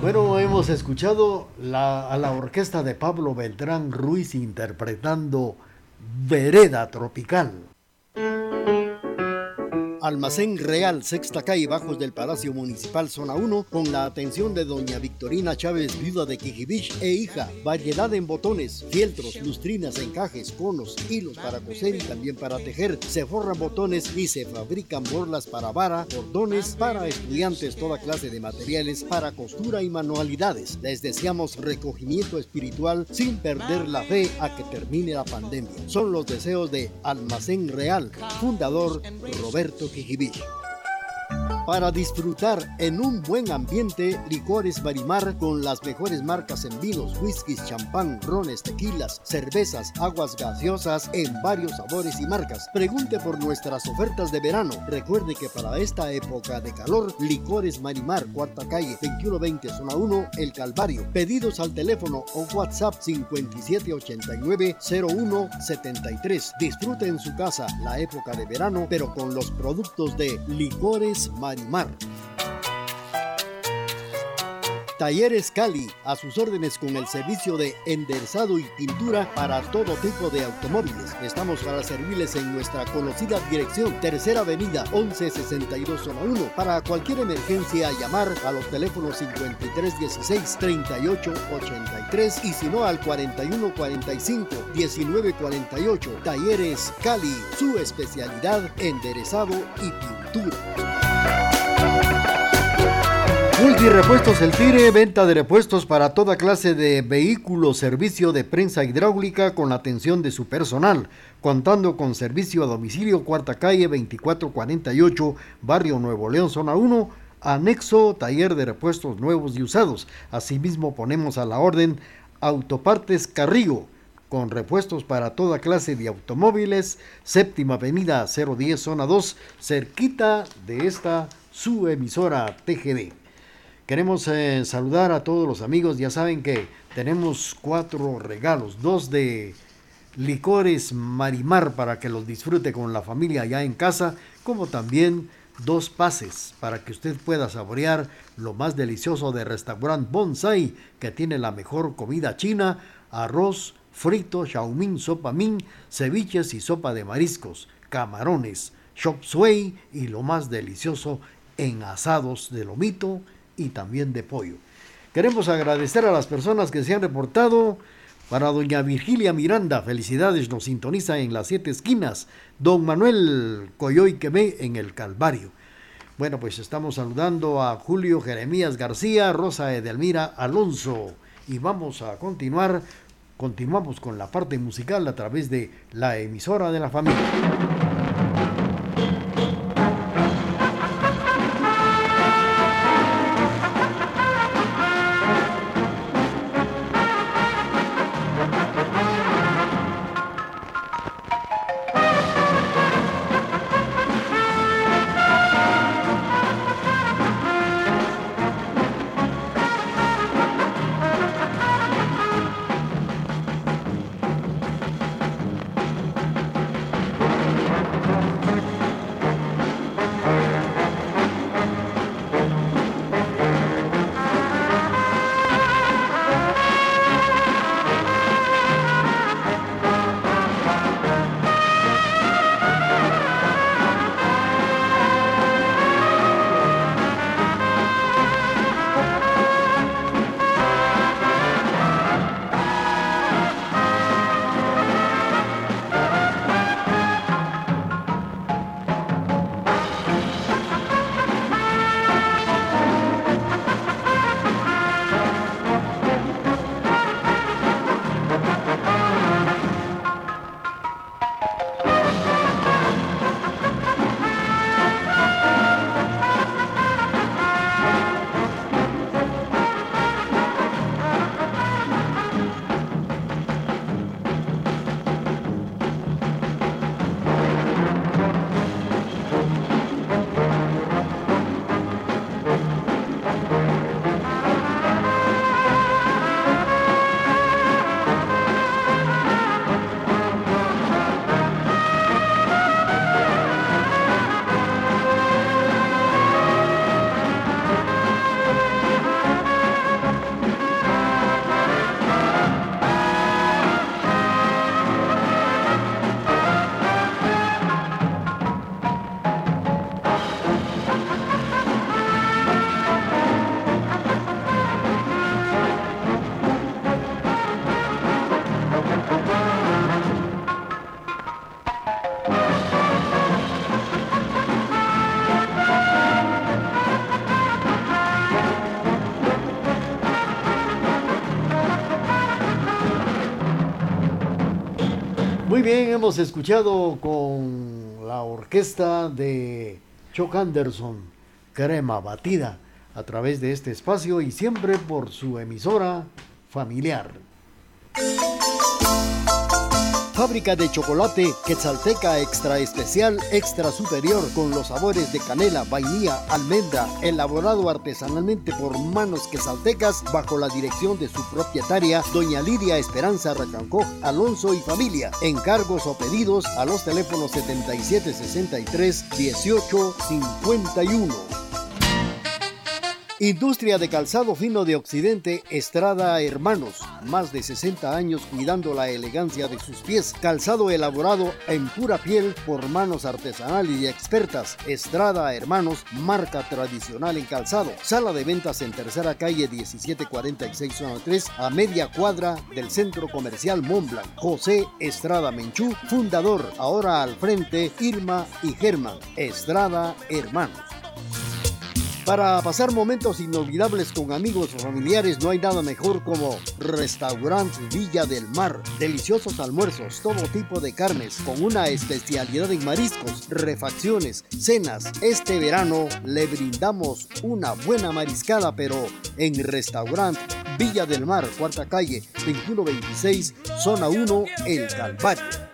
Bueno, hemos escuchado a la orquesta de Pablo Beltrán Ruiz interpretando Vereda Tropical. Almacén Real, sexta calle bajos del Palacio Municipal Zona 1, con la atención de doña Victorina Chávez, viuda de Quijibich e hija. Variedad en botones, fieltros, lustrinas, encajes, conos, hilos para coser y también para tejer. Se forran botones y se fabrican borlas para vara, cordones para estudiantes, toda clase de materiales para costura y manualidades. Les deseamos recogimiento espiritual sin perder la fe a que termine la pandemia. Son los deseos de Almacén Real, fundador Roberto き響き。Para disfrutar en un buen ambiente licores Marimar con las mejores marcas en vinos, whiskies, champán, rones, tequilas, cervezas, aguas gaseosas en varios sabores y marcas. Pregunte por nuestras ofertas de verano. Recuerde que para esta época de calor, licores Marimar, cuarta calle, 2120, zona 1, El Calvario. Pedidos al teléfono o WhatsApp 5789-0173. Disfrute en su casa la época de verano, pero con los productos de licores Marimar. Mar. Talleres Cali, a sus órdenes con el servicio de enderezado y pintura para todo tipo de automóviles. Estamos para servirles en nuestra conocida dirección, Tercera Avenida 1162 Zona 1. Para cualquier emergencia, llamar a los teléfonos 5316-3883 y si no al 4145-1948. Talleres Cali, su especialidad, enderezado y pintura. Multirepuestos El Tire, venta de repuestos para toda clase de vehículos, servicio de prensa hidráulica con la atención de su personal, contando con servicio a domicilio, cuarta calle 2448, barrio Nuevo León, zona 1, anexo, taller de repuestos nuevos y usados. Asimismo ponemos a la orden Autopartes Carrillo, con repuestos para toda clase de automóviles, séptima avenida 010, zona 2, cerquita de esta su emisora TGD. Queremos eh, saludar a todos los amigos. Ya saben que tenemos cuatro regalos. Dos de licores Marimar para que los disfrute con la familia allá en casa. Como también dos pases para que usted pueda saborear lo más delicioso de restaurante Bonsai que tiene la mejor comida china. Arroz, frito, xiaoming, sopa min, ceviches y sopa de mariscos, camarones, chop suey y lo más delicioso en asados de lomito y también de pollo. Queremos agradecer a las personas que se han reportado. Para doña Virgilia Miranda, felicidades, nos sintoniza en las siete esquinas. Don Manuel Coyoy Quemé en el Calvario. Bueno, pues estamos saludando a Julio Jeremías García, Rosa Edelmira Alonso. Y vamos a continuar, continuamos con la parte musical a través de la emisora de la familia. Hemos escuchado con la orquesta de Chuck Anderson, Crema Batida, a través de este espacio y siempre por su emisora familiar. Fábrica de chocolate Quetzalteca Extra Especial Extra Superior con los sabores de canela, vainilla, almendra, elaborado artesanalmente por manos quetzaltecas bajo la dirección de su propietaria, doña Lidia Esperanza Racancó, Alonso y familia. Encargos o pedidos a los teléfonos 7763 1851. Industria de calzado fino de Occidente, Estrada Hermanos. Más de 60 años cuidando la elegancia de sus pies. Calzado elaborado en pura piel por manos artesanales y expertas. Estrada Hermanos, marca tradicional en calzado. Sala de ventas en tercera calle 1746 3 a media cuadra del centro comercial Montblanc. José Estrada Menchú, fundador. Ahora al frente Irma y Germán. Estrada Hermanos. Para pasar momentos inolvidables con amigos o familiares no hay nada mejor como Restaurant Villa del Mar. Deliciosos almuerzos, todo tipo de carnes, con una especialidad en mariscos, refacciones, cenas. Este verano le brindamos una buena mariscada, pero en Restaurant Villa del Mar, cuarta calle, 2126, zona 1, El Calvario.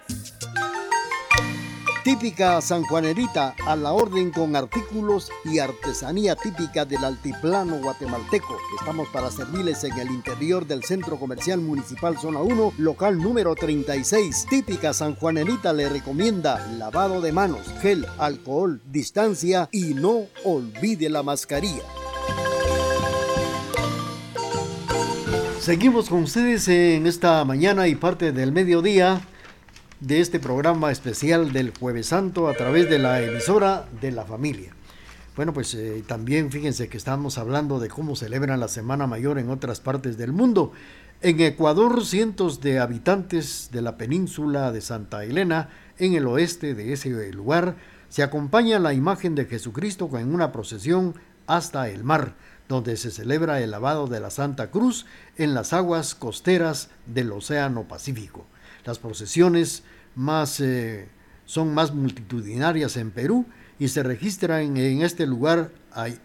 Típica sanjuanerita a la orden con artículos y artesanía típica del altiplano guatemalteco. Estamos para servirles en el interior del Centro Comercial Municipal Zona 1, local número 36. Típica sanjuanerita le recomienda lavado de manos, gel, alcohol, distancia y no olvide la mascarilla. Seguimos con ustedes en esta mañana y parte del mediodía de este programa especial del Jueves Santo a través de la emisora de la familia. Bueno, pues eh, también fíjense que estamos hablando de cómo celebran la Semana Mayor en otras partes del mundo. En Ecuador, cientos de habitantes de la península de Santa Elena, en el oeste de ese lugar, se acompaña la imagen de Jesucristo en una procesión hasta el mar, donde se celebra el lavado de la Santa Cruz en las aguas costeras del Océano Pacífico. Las procesiones más, eh, son más multitudinarias en Perú y se registran en, este lugar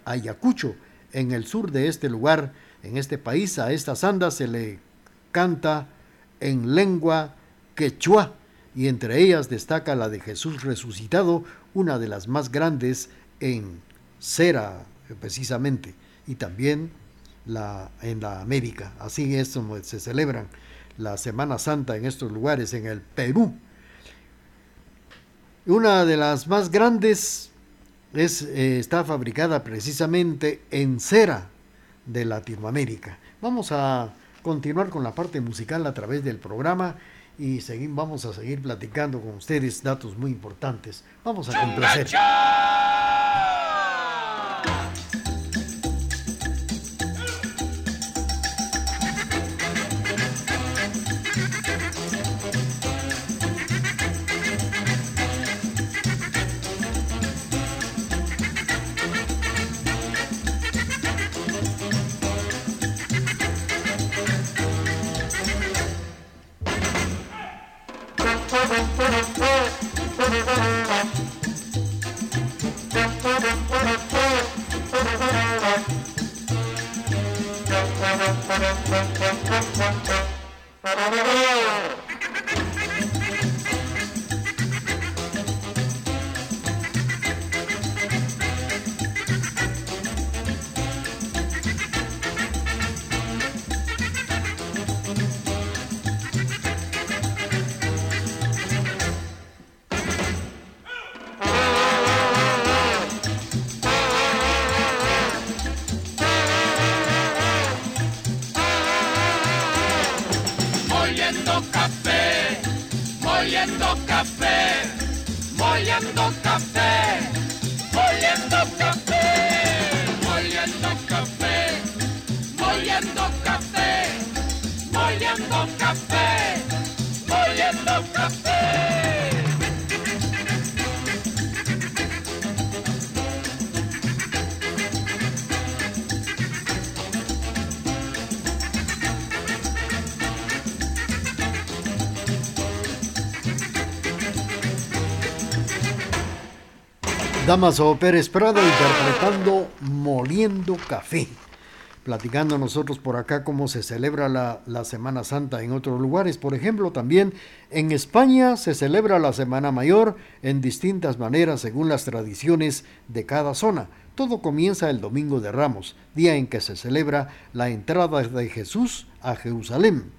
Ayacucho, en el sur de este lugar, en este país, a estas andas se le canta en lengua quechua y entre ellas destaca la de Jesús resucitado, una de las más grandes en Cera precisamente y también la, en la América. Así es como se celebran la Semana Santa en estos lugares, en el Perú. Una de las más grandes es, eh, está fabricada precisamente en cera de Latinoamérica. Vamos a continuar con la parte musical a través del programa y seguimos, vamos a seguir platicando con ustedes datos muy importantes. Vamos a complacer. Damaso Pérez Prado interpretando Moliendo Café. Platicando nosotros por acá cómo se celebra la, la, Semana Santa en otros lugares. Por ejemplo, también en España se celebra la Semana Mayor en distintas maneras según las tradiciones de cada zona. Todo comienza el Domingo de Ramos, día en que se celebra la entrada de Jesús a Jerusalén.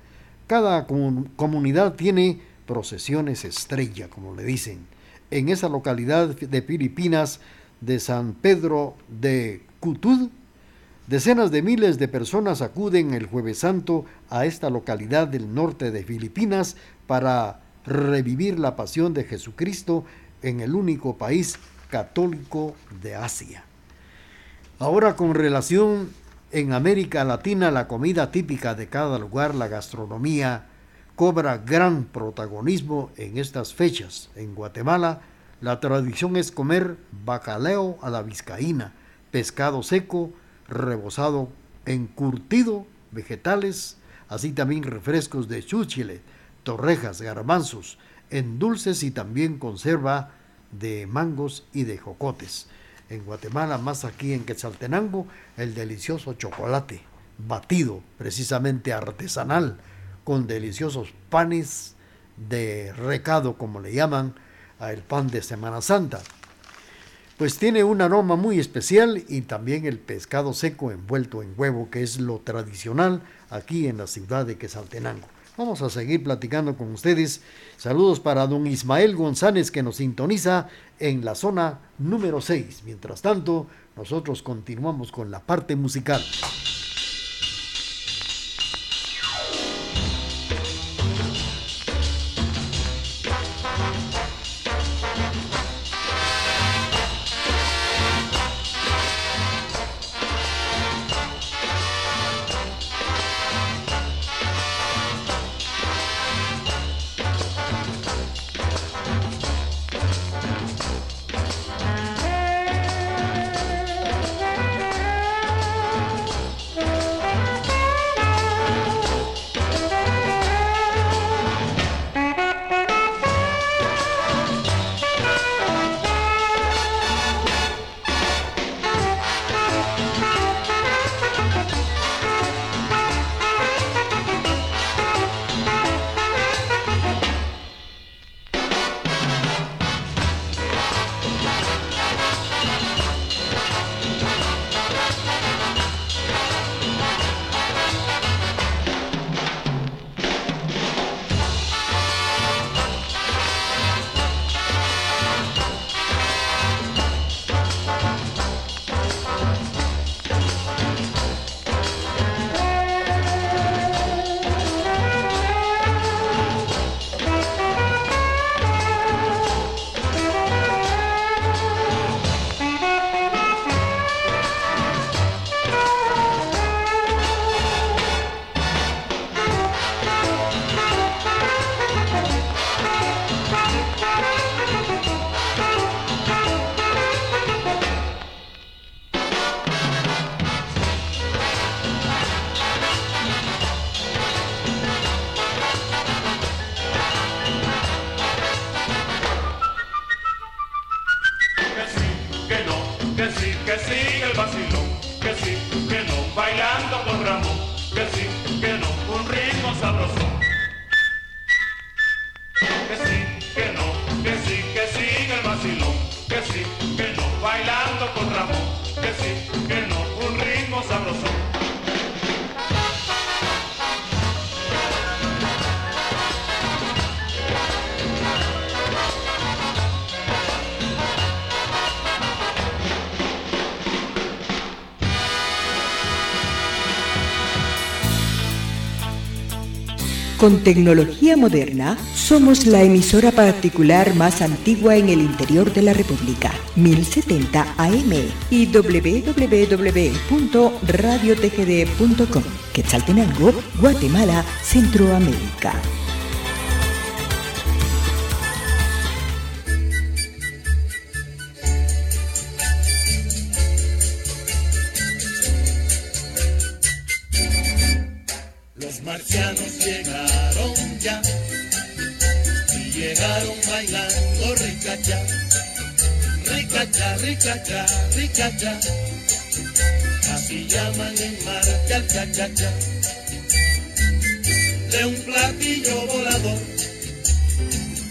Cada comunidad tiene procesiones estrella, como le dicen en esa localidad de Filipinas de San Pedro de Cutud, decenas de miles de personas acuden el jueves santo a esta localidad del norte de Filipinas para revivir la pasión de Jesucristo en el único país católico de Asia. Ahora con relación en América Latina, la comida típica de cada lugar, la gastronomía, cobra gran protagonismo en estas fechas. En Guatemala, la tradición es comer bacalao a la vizcaína, pescado seco, rebozado, encurtido, vegetales, así también refrescos de chúchile, torrejas, garbanzos, en dulces y también conserva de mangos y de jocotes. En Guatemala, más aquí en Quetzaltenango, el delicioso chocolate, batido, precisamente artesanal, con deliciosos panes de recado, como le llaman, a el pan de Semana Santa. Pues tiene un aroma muy especial y también el pescado seco envuelto en huevo, que es lo tradicional aquí en la ciudad de Quesaltenango. Vamos a seguir platicando con ustedes. Saludos para don Ismael González que nos sintoniza en la zona número 6. Mientras tanto, nosotros continuamos con la parte musical. country. Con tecnología moderna, somos la emisora particular más antigua en el interior de la República, 1070 AM y www.radiotgd.com, Quetzaltenango, Guatemala, Centroamérica.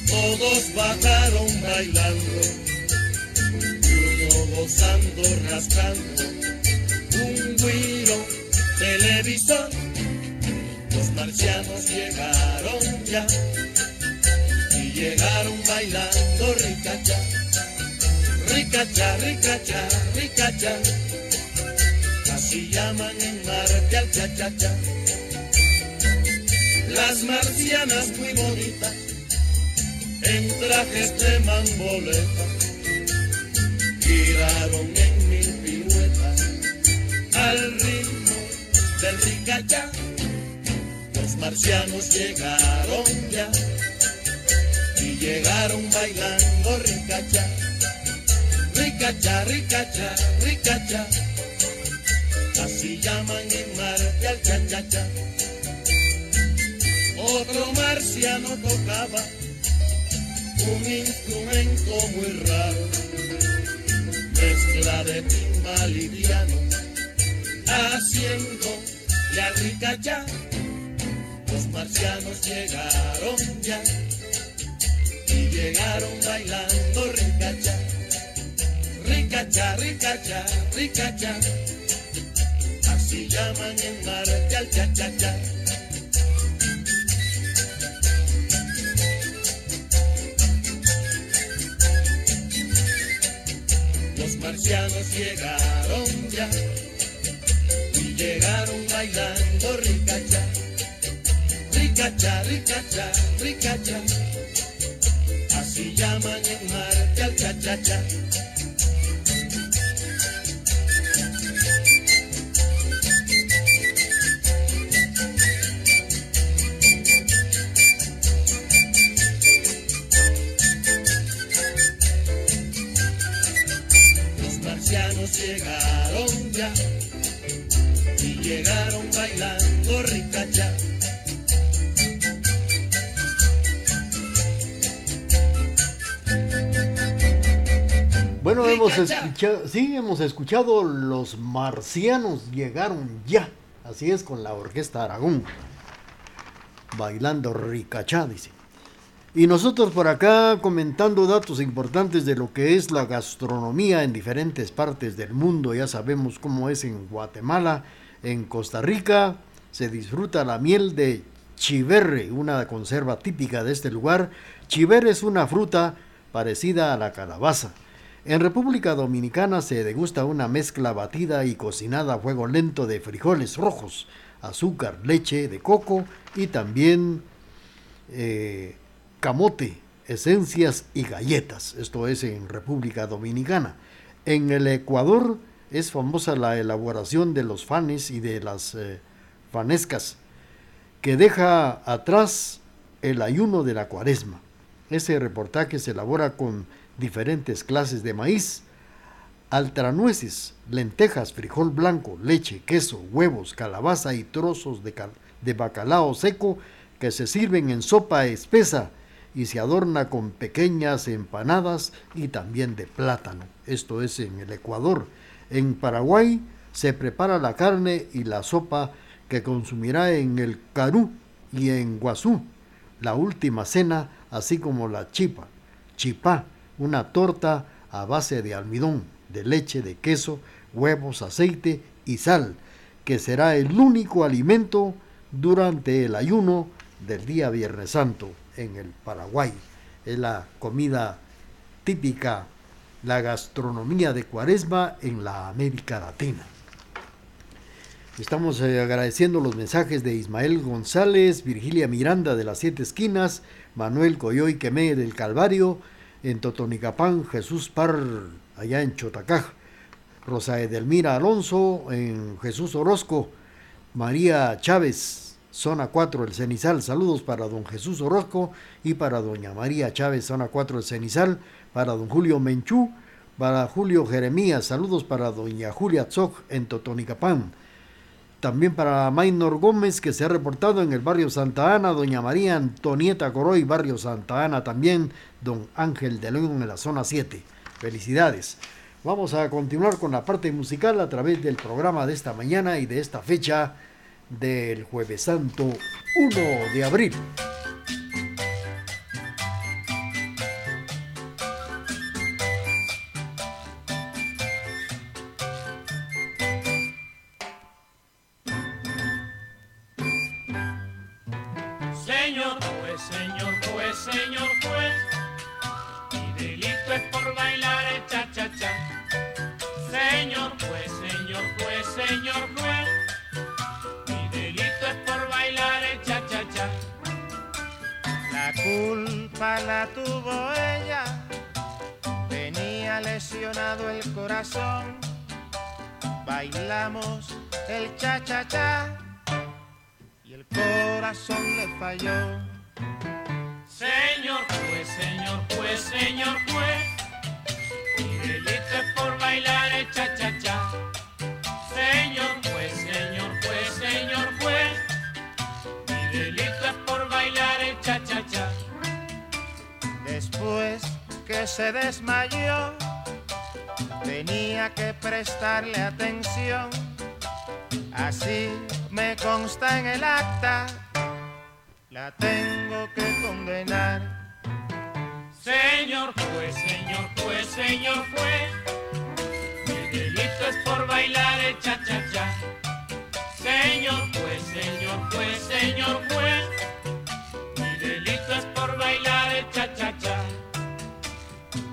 Todos bajaron bailando, uno gozando, rascando, un guiro televisor. Los marcianos llegaron ya y llegaron bailando ricacha, ricacha, ricacha, ricacha. Así llaman en Marte al cha-cha-cha. Las marcianas muy bonitas, en trajes de mamboleta, giraron en mil piruetas al ritmo del ricachá. Los marcianos llegaron ya y llegaron bailando ricacha, ricacha, ricacha, ricacha. Así llaman en Marte al cha-cha-cha. Otro marciano tocaba un instrumento muy raro, mezcla de timbal y piano, haciendo la ricacha. Los marcianos llegaron ya y llegaron bailando ricacha, ricacha, ricacha, ricacha. Así llaman en Marte al cha-cha-cha. Los marcianos llegaron ya y llegaron bailando ricacha, ricacha, ricacha, ricacha. Así llaman en Marte al cha-cha-cha. Ya y llegaron bailando ricacha. Bueno, hemos escuchado, sí, hemos escuchado Los Marcianos llegaron ya. Así es con la Orquesta Aragón. Bailando ricachá, dice. Y nosotros por acá comentando datos importantes de lo que es la gastronomía en diferentes partes del mundo. Ya sabemos cómo es en Guatemala, en Costa Rica. Se disfruta la miel de chiverre, una conserva típica de este lugar. Chiverre es una fruta parecida a la calabaza. En República Dominicana se degusta una mezcla batida y cocinada a fuego lento de frijoles rojos, azúcar, leche de coco y también eh, camote, esencias y galletas. Esto es en República Dominicana. En el Ecuador es famosa la elaboración de los fanes y de las eh, fanescas, que deja atrás el ayuno de la cuaresma. Ese reportaje se elabora con diferentes clases de maíz, altranueces, lentejas, frijol blanco, leche, queso, huevos, calabaza y trozos de, cal- de bacalao seco que se sirven en sopa espesa y se adorna con pequeñas empanadas y también de plátano. Esto es en el Ecuador. En Paraguay se prepara la carne y la sopa que consumirá en el Carú y en Guazú, la última cena, así como la chipa, chipá, una torta a base de almidón, de leche, de queso, huevos, aceite y sal, que será el único alimento durante el ayuno del día Viernes Santo en el Paraguay. Es la comida típica, la gastronomía de Cuaresma en la América Latina. Estamos eh, agradeciendo los mensajes de Ismael González, Virgilia Miranda de las Siete Esquinas, Manuel Coyoy Quemé del Calvario, en Totonicapán, Jesús Par, allá en Chotacaj, Rosa Edelmira Alonso, en Jesús Orozco, María Chávez, zona 4, el Cenizal. Saludos para don Jesús Orozco y para doña María Chávez, zona 4, el Cenizal, para don Julio Menchú, para Julio Jeremías. Saludos para doña Julia Tzog en Totonicapán. También para Maynor Gómez, que se ha reportado en el barrio Santa Ana, doña María Antonieta Coroy, barrio Santa Ana también, don Ángel de León en la zona 7. Felicidades. Vamos a continuar con la parte musical a través del programa de esta mañana y de esta fecha del jueves santo 1 de abril. consta en el acta, la tengo que condenar. Señor juez, señor juez, señor juez, Mi delito es por bailar el cha-cha-cha. Señor juez, señor juez, señor juez, mi delito es por bailar el cha-cha-cha.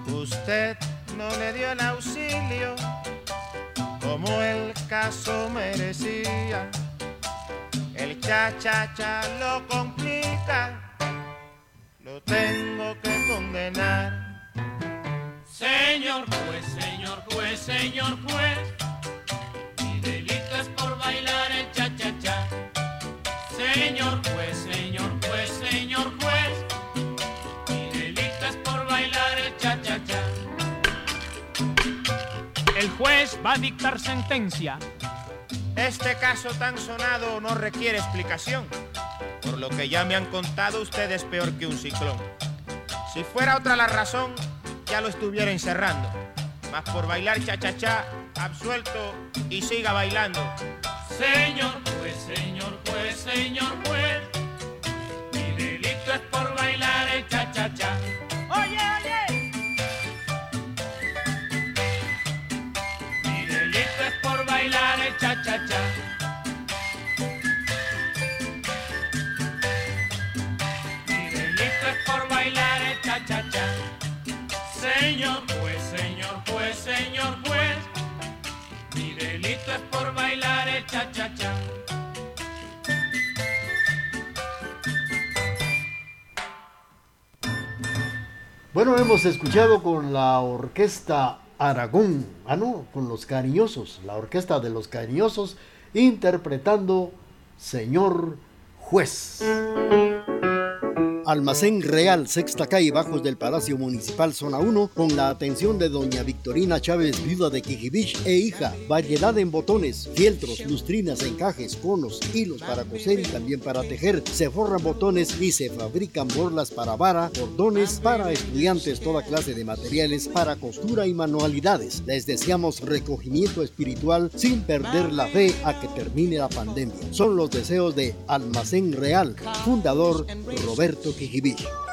Usted no le dio el auxilio como el caso merecía cha-cha lo complica, lo tengo que condenar. Señor juez, señor juez, señor juez, mi delito es por bailar el cha-cha-cha. Señor juez, señor juez, señor juez, mi delito es por bailar el cha-cha-cha. El juez va a dictar sentencia este caso tan sonado no requiere explicación. Por lo que ya me han contado, usted es peor que un ciclón. Si fuera otra la razón, ya lo estuviera encerrando. Mas por bailar cha-cha-cha, absuelto y siga bailando. Señor Bueno, hemos escuchado con la orquesta Aragón, ah no, con los cariñosos, la orquesta de los cariñosos, interpretando Señor Juez. Almacén Real, sexta calle, bajos del Palacio Municipal, zona 1, con la atención de doña Victorina Chávez, viuda de Quijibich e hija. Variedad en botones, fieltros, lustrinas, encajes, conos, hilos para coser y también para tejer. Se forran botones y se fabrican borlas para vara, cordones para estudiantes, toda clase de materiales para costura y manualidades. Les deseamos recogimiento espiritual sin perder la fe a que termine la pandemia. Son los deseos de Almacén Real, fundador Roberto Kikibich.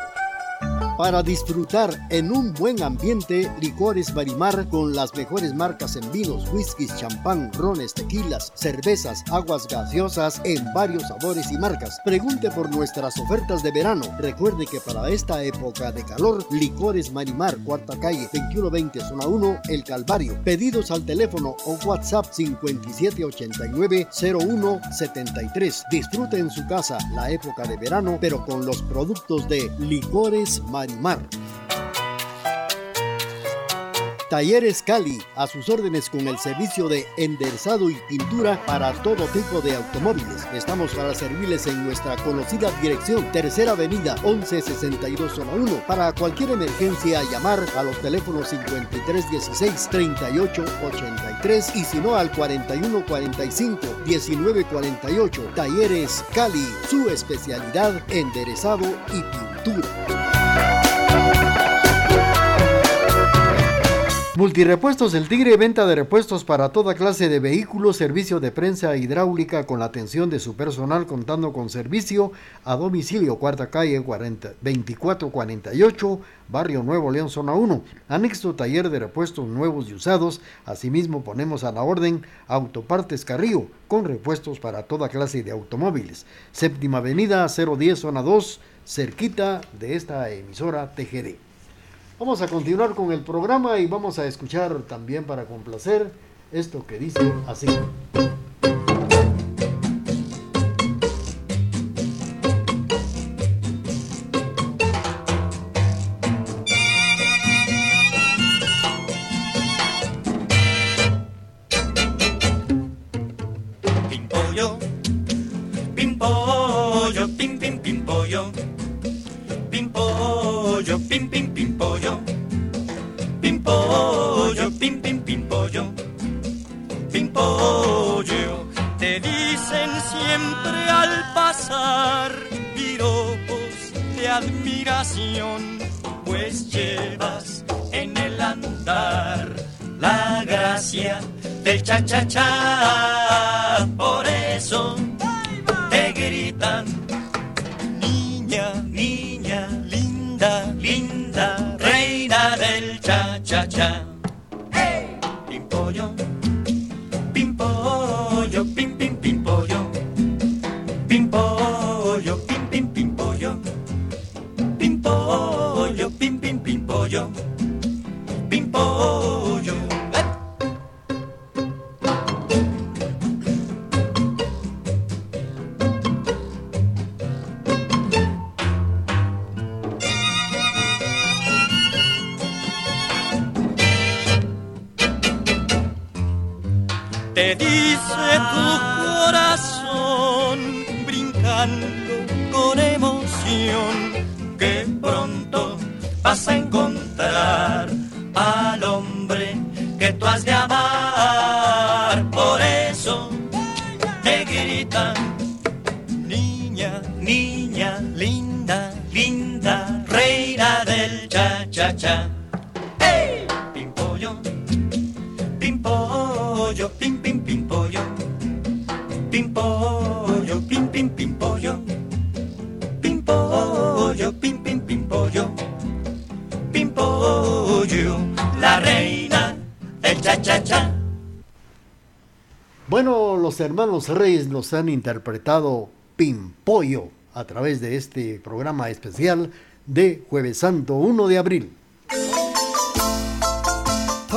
Para disfrutar en un buen ambiente, licores Barimar con las mejores marcas en vinos, whiskies, champán, rones, tequilas, cervezas, aguas gaseosas en varios sabores y marcas. Pregunte por nuestras ofertas de verano. Recuerde que para esta época de calor, licores Marimar, cuarta calle, 2120, zona 1, El Calvario. Pedidos al teléfono o WhatsApp 5789-0173. Disfrute en su casa la época de verano, pero con los productos de Licores Marimar. Talleres Cali, a sus órdenes con el servicio de enderezado y pintura para todo tipo de automóviles. Estamos para servirles en nuestra conocida dirección, Tercera Avenida 1162 Zona 1. Para cualquier emergencia, llamar a los teléfonos 5316-3883 y si no al 4145-1948. Talleres Cali, su especialidad, enderezado y pintura. Multirepuestos El Tigre, venta de repuestos para toda clase de vehículos, servicio de prensa hidráulica con la atención de su personal contando con servicio a domicilio, cuarta calle 40, 2448, Barrio Nuevo León, zona 1. Anexo taller de repuestos nuevos y usados. Asimismo ponemos a la orden Autopartes Carrillo con repuestos para toda clase de automóviles. Séptima Avenida 010, zona 2, cerquita de esta emisora TGD. Vamos a continuar con el programa y vamos a escuchar también para complacer esto que dice así. Del cha cha cha. Por eso los hermanos Reyes nos han interpretado Pimpollo a través de este programa especial de Jueves Santo 1 de abril.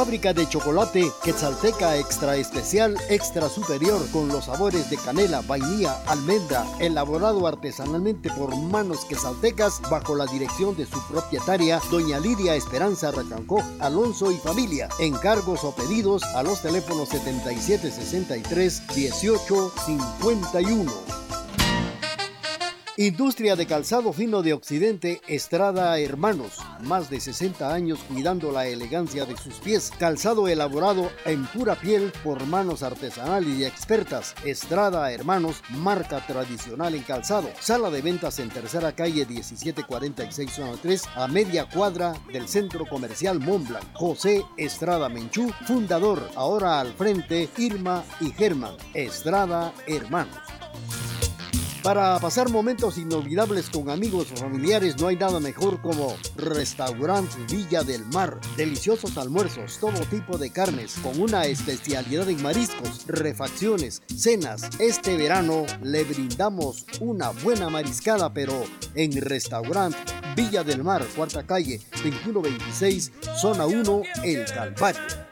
Fábrica de chocolate Quetzalteca Extra Especial Extra Superior con los sabores de canela, vainilla, almendra, elaborado artesanalmente por manos quetzaltecas bajo la dirección de su propietaria, doña Lidia Esperanza Racancó, Alonso y familia. Encargos o pedidos a los teléfonos 7763 1851. Industria de calzado fino de Occidente, Estrada Hermanos. Más de 60 años cuidando la elegancia de sus pies. Calzado elaborado en pura piel por manos artesanales y expertas. Estrada Hermanos, marca tradicional en calzado. Sala de ventas en tercera calle 1746 zona 3 a media cuadra del centro comercial Montblanc. José Estrada Menchú, fundador. Ahora al frente Irma y Germán. Estrada Hermanos. Para pasar momentos inolvidables con amigos o familiares no hay nada mejor como Restaurant Villa del Mar. Deliciosos almuerzos, todo tipo de carnes, con una especialidad en mariscos, refacciones, cenas. Este verano le brindamos una buena mariscada, pero en Restaurant Villa del Mar, cuarta calle, 2126, zona 1, El Calvario.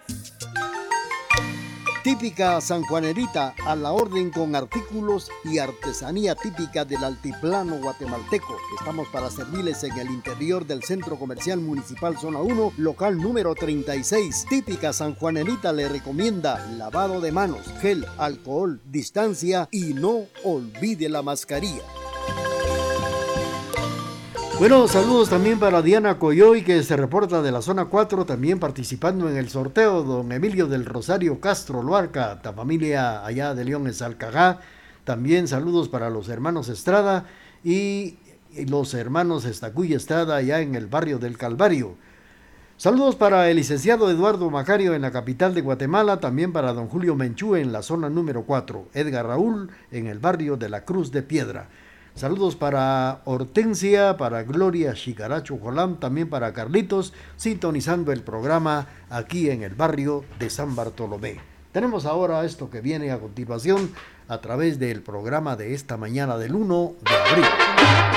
Típica sanjuanerita a la orden con artículos y artesanía típica del altiplano guatemalteco. Estamos para servirles en el interior del Centro Comercial Municipal Zona 1, local número 36. Típica sanjuanerita le recomienda lavado de manos, gel, alcohol, distancia y no olvide la mascarilla. Bueno, saludos también para Diana Coyoy que se reporta de la zona 4, también participando en el sorteo, don Emilio del Rosario Castro Luarca, la familia allá de León en Salcagá. También saludos para los hermanos Estrada y los hermanos Estacuy Estrada allá en el barrio del Calvario. Saludos para el licenciado Eduardo Macario en la capital de Guatemala, también para don Julio Menchú en la zona número 4, Edgar Raúl en el barrio de la Cruz de Piedra. Saludos para Hortensia, para Gloria Chicaracho Jolam, también para Carlitos, sintonizando el programa aquí en el barrio de San Bartolomé. Tenemos ahora esto que viene a continuación a través del programa de esta mañana del 1 de abril.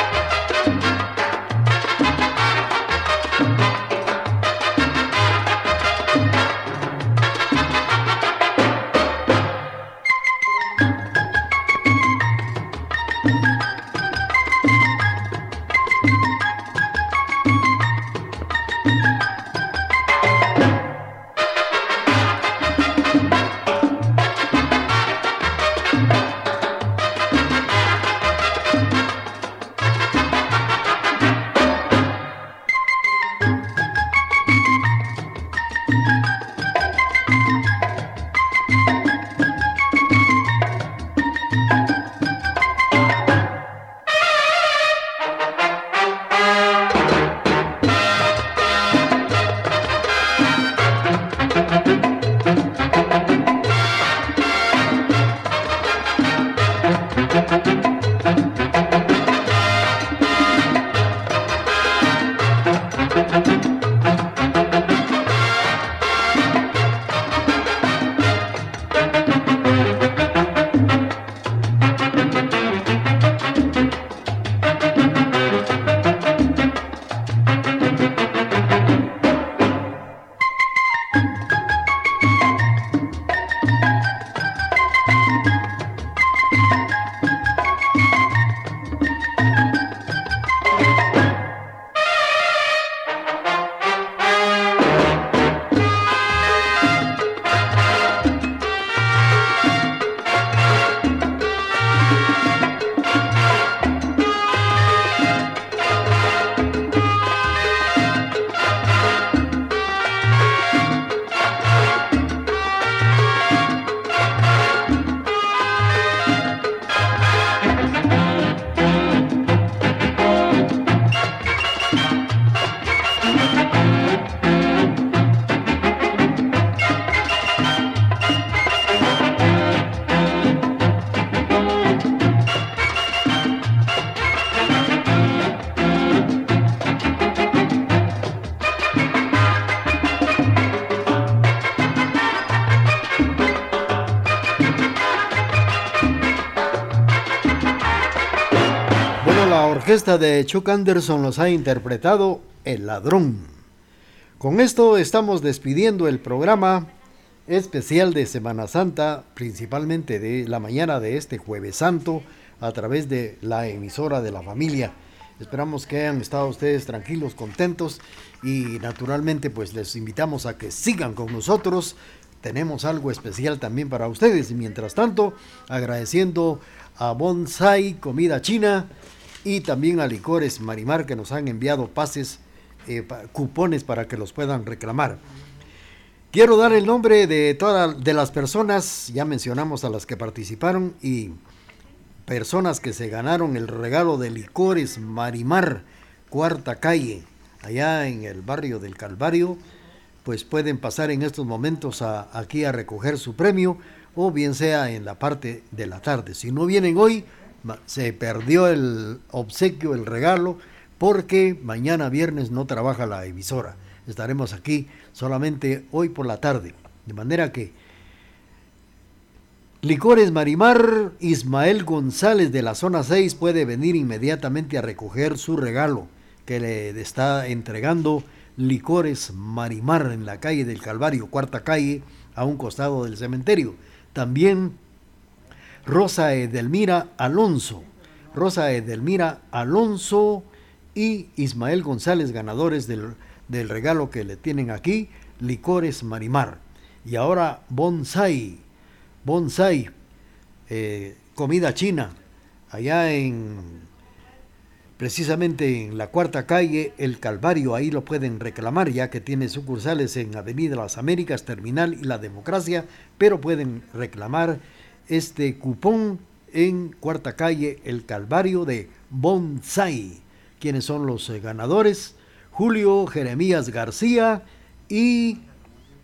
Orquesta de Chuck Anderson los ha interpretado El Ladrón. Con esto estamos despidiendo el programa especial de Semana Santa, principalmente de la mañana de este jueves santo, a través de la emisora de la familia. Esperamos que hayan estado ustedes tranquilos, contentos y naturalmente pues les invitamos a que sigan con nosotros. Tenemos algo especial también para ustedes y mientras tanto agradeciendo a Bonsai Comida China y también a Licores Marimar que nos han enviado pases, eh, cupones para que los puedan reclamar. Quiero dar el nombre de todas de las personas, ya mencionamos a las que participaron y personas que se ganaron el regalo de Licores Marimar, cuarta calle, allá en el barrio del Calvario, pues pueden pasar en estos momentos aquí a recoger su premio o bien sea en la parte de la tarde. Si no vienen hoy, se perdió el obsequio, el regalo, porque mañana viernes no trabaja la emisora. Estaremos aquí solamente hoy por la tarde. De manera que Licores Marimar, Ismael González de la zona 6 puede venir inmediatamente a recoger su regalo que le está entregando Licores Marimar en la calle del Calvario, cuarta calle, a un costado del cementerio. También Rosa Edelmira Alonso. Rosa Edelmira Alonso y Ismael González, ganadores del, regalo que le tienen aquí, Licores Marimar. Y ahora Bonsai, Bonsai, eh, comida china, allá en, precisamente en la cuarta calle, El Calvario, ahí lo pueden reclamar, ya que tiene sucursales en Avenida Las Américas, Terminal y La Democracia, pero pueden reclamar este cupón en Cuarta Calle El Calvario de Bonsai. ¿Quiénes son los eh, ganadores? Julio Jeremías García y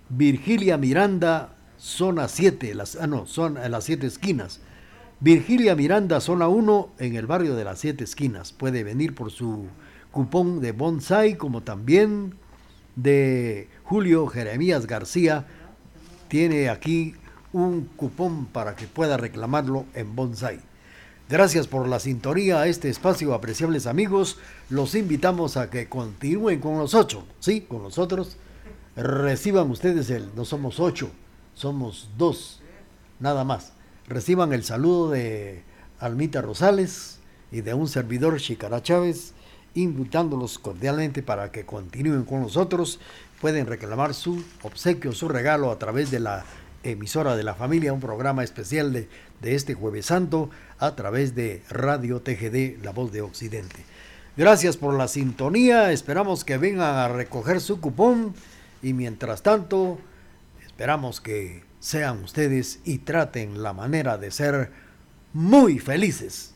Virgilia Miranda, zona 7, las, ah, no, son en las 7 esquinas. Virgilia Miranda, zona 1, en el barrio de las 7 esquinas. Puede venir por su cupón de bonsai, como también de Julio Jeremías García. Tiene aquí un cupón para que pueda reclamarlo en bonsai. Gracias por la sintonía a este espacio, apreciables amigos. Los invitamos a que continúen con nosotros, sí, con nosotros. Reciban ustedes el, no somos ocho, somos dos, nada más. Reciban el saludo de Almita Rosales y de un servidor Chicara Chávez, invitándolos cordialmente para que continúen con nosotros. Pueden reclamar su obsequio, su regalo a través de la emisora de la familia, un programa especial de, de este jueves santo a través de Radio TGD, La Voz de Occidente. Gracias por la sintonía, esperamos que vengan a recoger su cupón y mientras tanto esperamos que sean ustedes y traten la manera de ser muy felices.